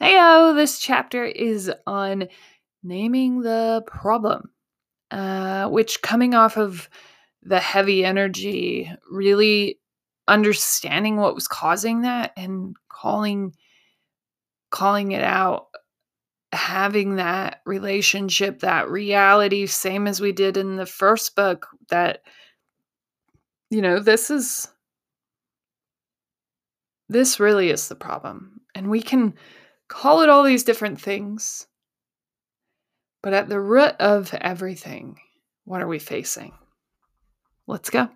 Heyo, this chapter is on naming the problem, uh, which coming off of the heavy energy, really understanding what was causing that and calling calling it out having that relationship that reality same as we did in the first book that you know this is this really is the problem and we can call it all these different things but at the root of everything what are we facing let's go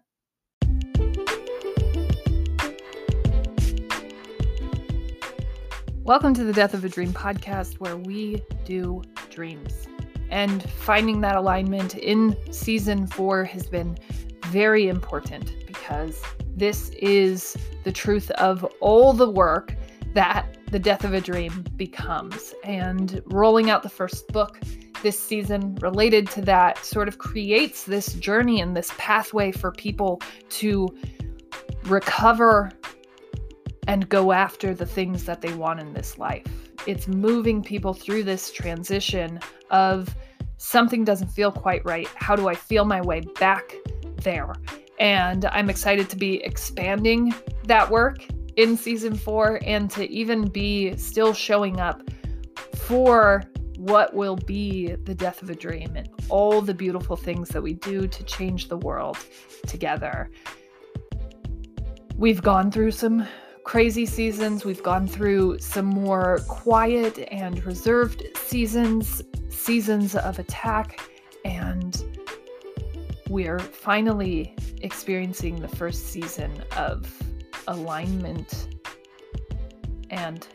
Welcome to the Death of a Dream podcast, where we do dreams. And finding that alignment in season four has been very important because this is the truth of all the work that the death of a dream becomes. And rolling out the first book this season related to that sort of creates this journey and this pathway for people to recover and go after the things that they want in this life. It's moving people through this transition of something doesn't feel quite right. How do I feel my way back there? And I'm excited to be expanding that work in season four and to even be still showing up for what will be the death of a dream and all the beautiful things that we do to change the world together. We've gone through some crazy seasons. We've gone through some more quiet and reserved seasons, seasons of attack, and we're finally experiencing the first season of alignment and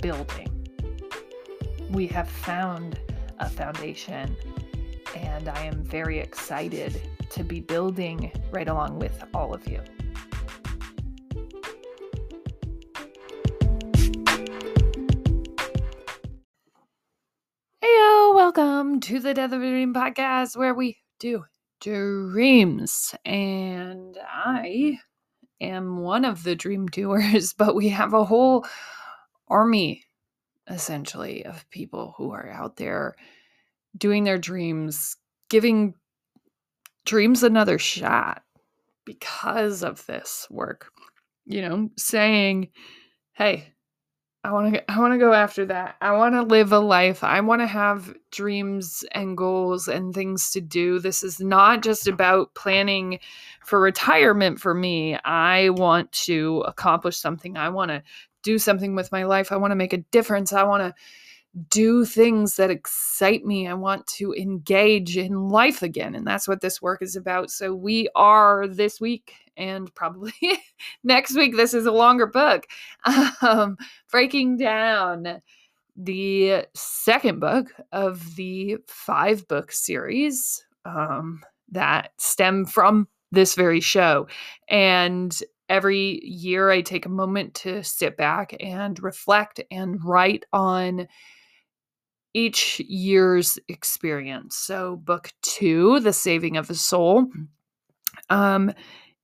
building. We have found a foundation, and I am very excited to be building right along with all of you. Heyo, welcome to the Death of a Dream podcast where we do dreams. And I am one of the dream doers, but we have a whole army essentially of people who are out there doing their dreams, giving dreams another shot because of this work. You know, saying, hey, I want to I want to go after that. I want to live a life. I want to have dreams and goals and things to do. This is not just about planning for retirement for me. I want to accomplish something. I want to do something with my life. I want to make a difference. I want to do things that excite me. I want to engage in life again. And that's what this work is about. So we are this week and probably next week, this is a longer book, um, breaking down the second book of the five book series um, that stem from this very show. And every year, I take a moment to sit back and reflect and write on each year's experience. So, book two, The Saving of a Soul, um,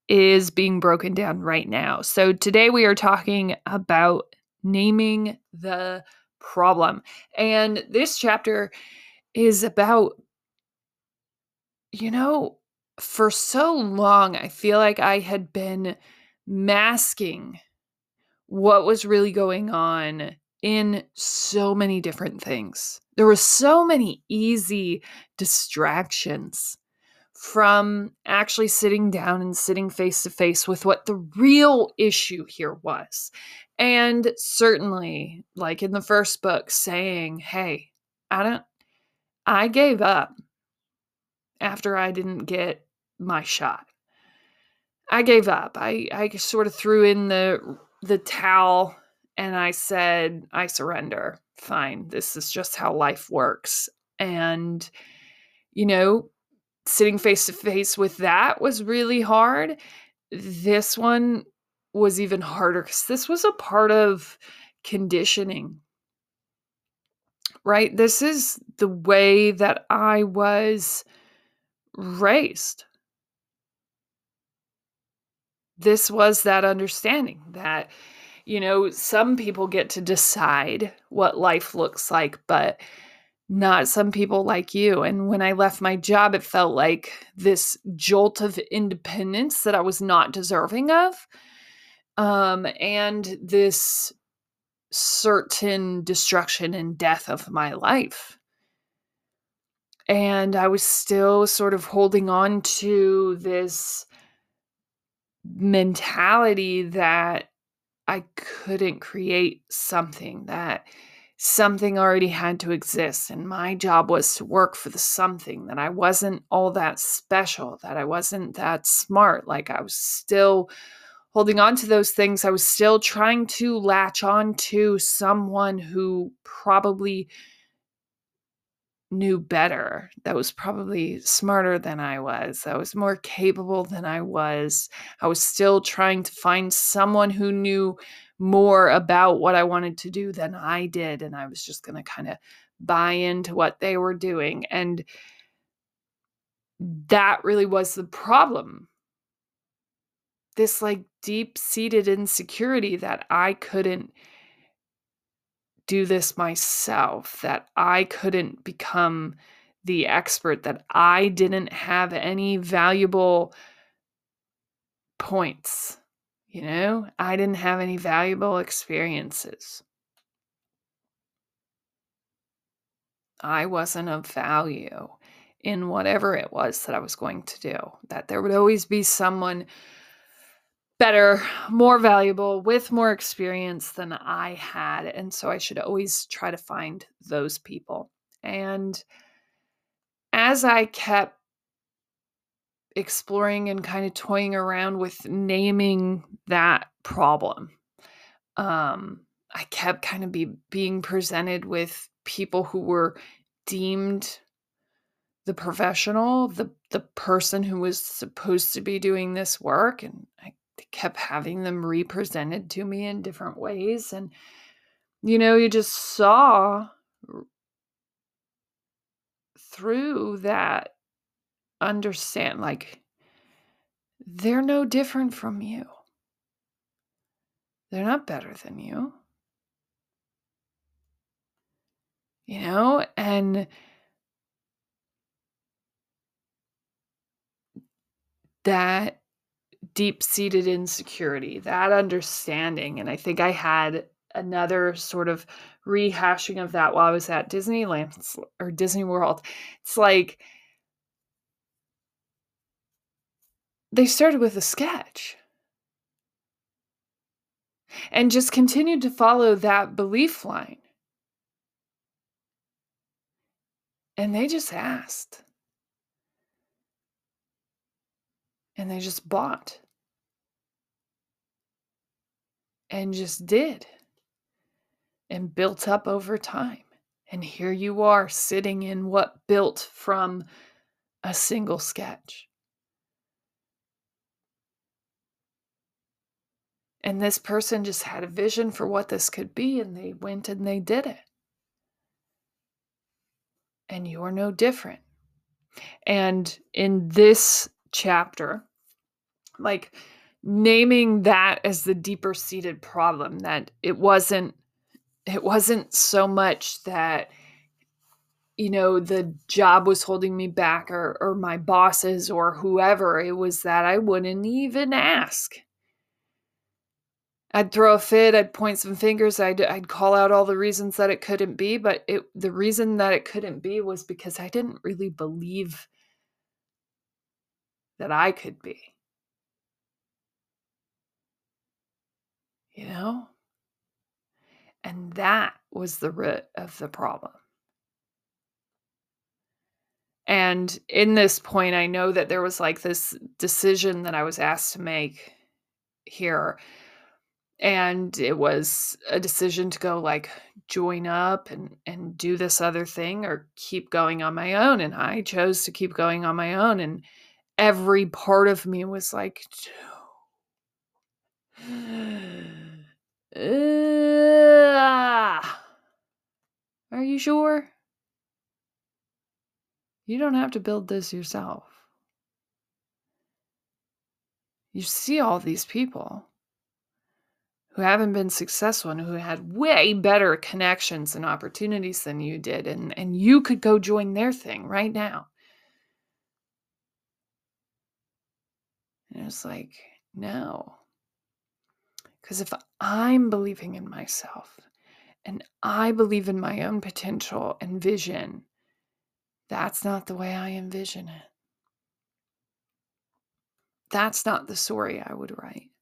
is being broken down right now. So, today we are talking about naming the problem. And this chapter is about, you know, for so long, I feel like I had been masking what was really going on in so many different things. There were so many easy distractions from actually sitting down and sitting face to face with what the real issue here was. And certainly, like in the first book, saying, Hey, I don't, I gave up after I didn't get my shot. I gave up. I, I sort of threw in the the towel and I said, I surrender. Fine. This is just how life works. And, you know, sitting face to face with that was really hard. This one was even harder because this was a part of conditioning. Right? This is the way that I was raised. This was that understanding that you know, some people get to decide what life looks like, but not some people like you. And when I left my job, it felt like this jolt of independence that I was not deserving of. Um, and this certain destruction and death of my life. And I was still sort of holding on to this mentality that I couldn't create something, that something already had to exist. And my job was to work for the something, that I wasn't all that special, that I wasn't that smart. Like I was still holding on to those things. I was still trying to latch on to someone who probably knew better, that was probably smarter than I was, that was more capable than I was. I was still trying to find someone who knew more about what I wanted to do than I did. And I was just going to kind of buy into what they were doing. And that really was the problem. This like deep seated insecurity that I couldn't do this myself, that I couldn't become the expert, that I didn't have any valuable points. You know, I didn't have any valuable experiences. I wasn't of value in whatever it was that I was going to do, that there would always be someone better, more valuable, with more experience than I had. And so I should always try to find those people. And as I kept exploring and kind of toying around with naming that problem, um, I kept kind of be being presented with people who were deemed the professional, the the person who was supposed to be doing this work, and I kept having them represented to me in different ways. And, you know, you just saw through that understand like they're no different from you. They're not better than you. You know, and that deep seated insecurity, that understanding. And I think I had another sort of rehashing of that while I was at Disneyland or Disney World. It's like they started with a sketch and just continued to follow that belief line. And they just asked. And they just bought. And just did and built up over time. And here you are sitting in what built from a single sketch. And this person just had a vision for what this could be, and they went and they did it. And you're no different. And in this chapter, like naming that as the deeper seated problem that it wasn't it wasn't so much that you know the job was holding me back or or my bosses or whoever it was that I wouldn't even ask. I'd throw a fit I'd point some fingers I'd I'd call out all the reasons that it couldn't be but it the reason that it couldn't be was because I didn't really believe that I could be you know? And that was the root of the problem. And in this point, I know that there was like this decision that I was asked to make here. And it was a decision to go like join up and, and do this other thing or keep going on my own. And I chose to keep going on my own. And every part of me was like, Are you sure? You don't have to build this yourself. You see all these people who haven't been successful and who had way better connections and opportunities than you did and and you could go join their thing right now and it's like no because if i'm believing in myself and i believe in my own potential and vision that's not the way i envision it that's not the story i would write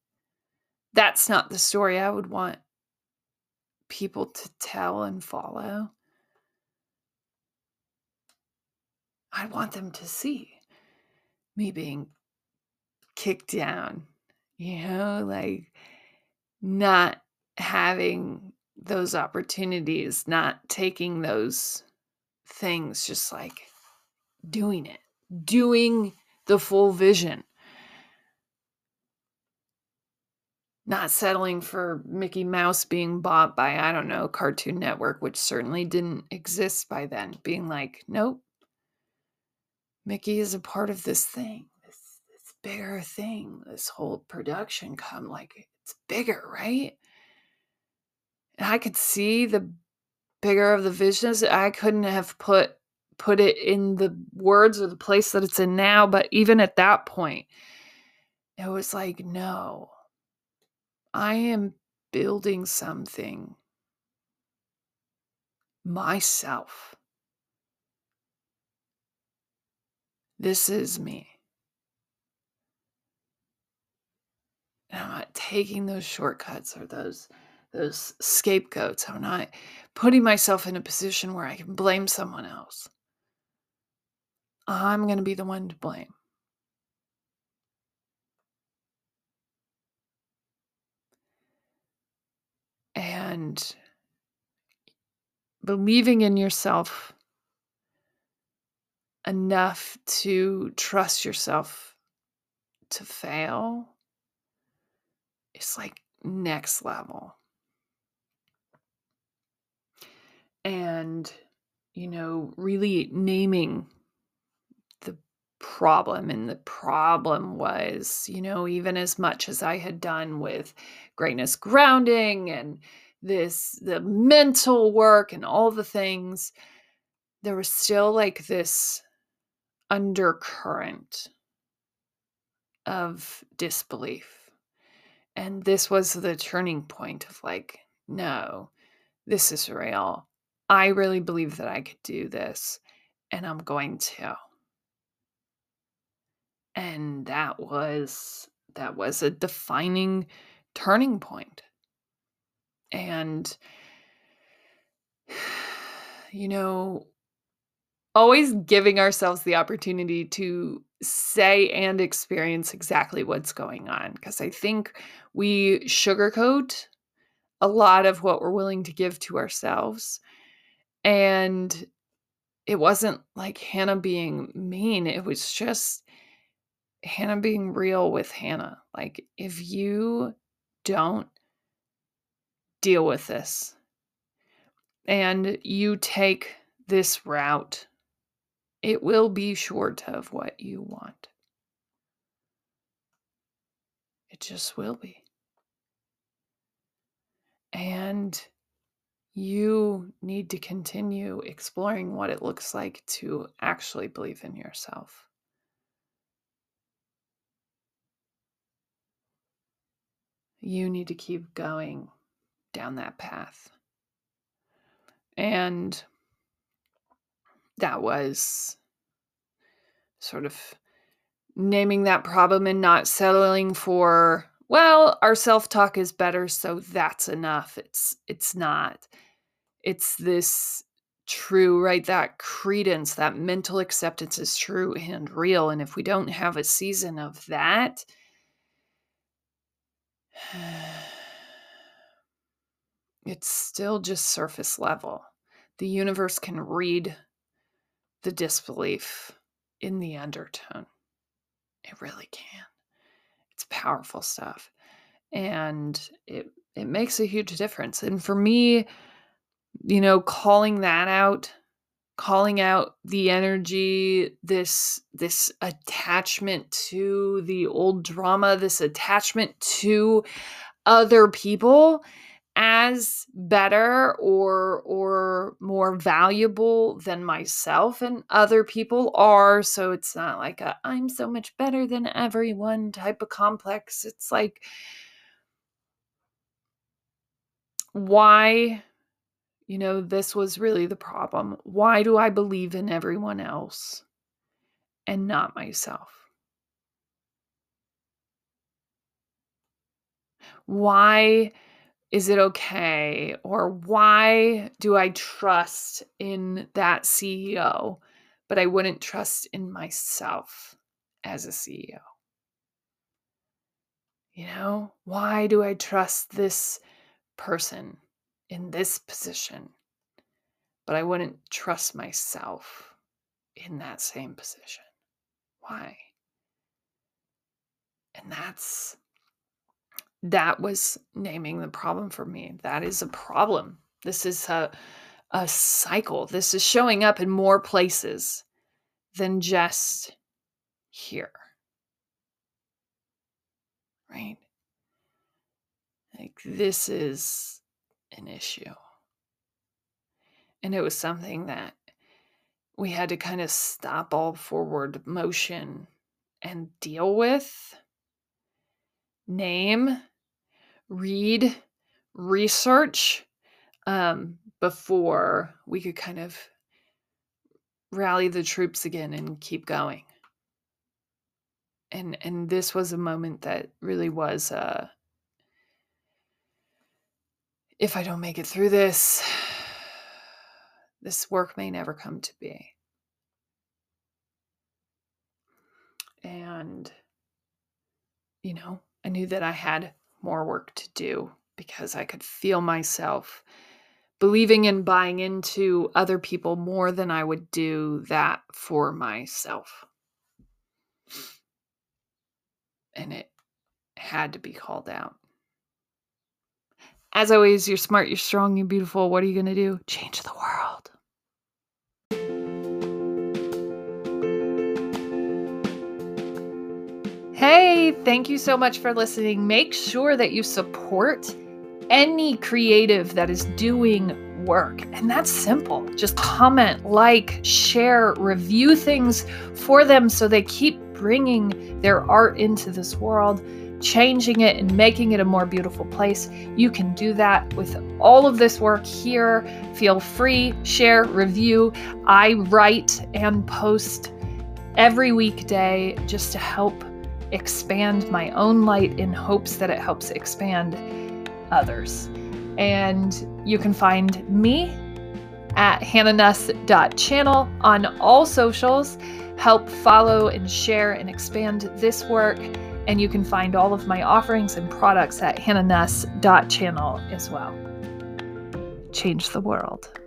that's not the story I would want people to tell and follow. I want them to see me being kicked down, you know, like not having those opportunities, not taking those things, just like doing it, doing the full vision. not settling for Mickey Mouse being bought by, I don't know, Cartoon Network, which certainly didn't exist by then, being like, nope, Mickey is a part of this thing, this, this bigger thing, this whole production come like it's bigger, right? And I could see the bigger of the visions. I couldn't have put put it in the words or the place that it's in now, but even at that point, it was like, no, I am building something myself. This is me. And I'm not taking those shortcuts or those those scapegoats. I'm not putting myself in a position where I can blame someone else. I'm going to be the one to blame. and believing in yourself enough to trust yourself to fail is like next level. And, you know, really naming the problem and the problem was you know even as much as i had done with greatness grounding and this the mental work and all the things there was still like this undercurrent of disbelief and this was the turning point of like no this is real. I really believe that i could do this and i'm going to. And that was that was a defining turning point. And you know always giving ourselves the opportunity to say and experience exactly what's going on because i think we sugarcoat a lot of what we're willing to give to ourselves and it wasn't like hannah being mean it was just Hannah being real with Hannah. Like, if you don't deal with this and you take this route, it will be short of what you want. It just will be. And you need to continue exploring what it looks like to actually believe in yourself. you need to keep going down that path. And that was sort of naming that problem and not settling for well our self-talk is better so that's enough it's it's not it's this true right that credence that mental acceptance is true and real and if we don't have a season of that it's still just surface level. The universe can read the disbelief in the undertone. It really can. It's powerful stuff. And it it makes a huge difference. And for me, you know, calling that out calling out the energy this this attachment to the old drama this attachment to other people as better or or more valuable than myself and other people are so it's not like i i'm so much better than everyone type of complex. It's like why you know this was really the problem. Why do i believe in everyone else and not myself? Why is it okay? Or why do I trust in that CEO, but I wouldn't trust in myself as a CEO? You know, why do I trust this person in this position, but I wouldn't trust myself in that same position? Why? And that's that was naming the problem for me. That is a problem. This is a, a cycle. This is showing up in more places than just here. Right? Like, this is an issue. And it was something that we had to kind of stop all forward motion and deal with, name, read, research um, before we could kind of rally the troops again and keep going. And and this was a moment that really was uh if I don't make it through this, this work may never come to be. And, you know, I knew that I had more work to do because I could feel myself believing and buying into other people more than I would do that for myself. And it had to be called out. As always, you're smart, you're strong, you're beautiful. What are you going to do? Change the world. Hey, thank you so much for listening. Make sure that you support any creative that is doing work. And that's simple. Just comment, like, share, review things for them so they keep bringing their art into this world, changing it and making it a more beautiful place. You can do that with all of this work here. Feel free, share, review. I write and post every weekday just to help expand my own light in hopes that it helps expand others. And you can find me at hannahnuss.channel on all socials. Help follow and share and expand this work. And you can find all of my offerings and products at hannahnuss.channel as well. Change the world.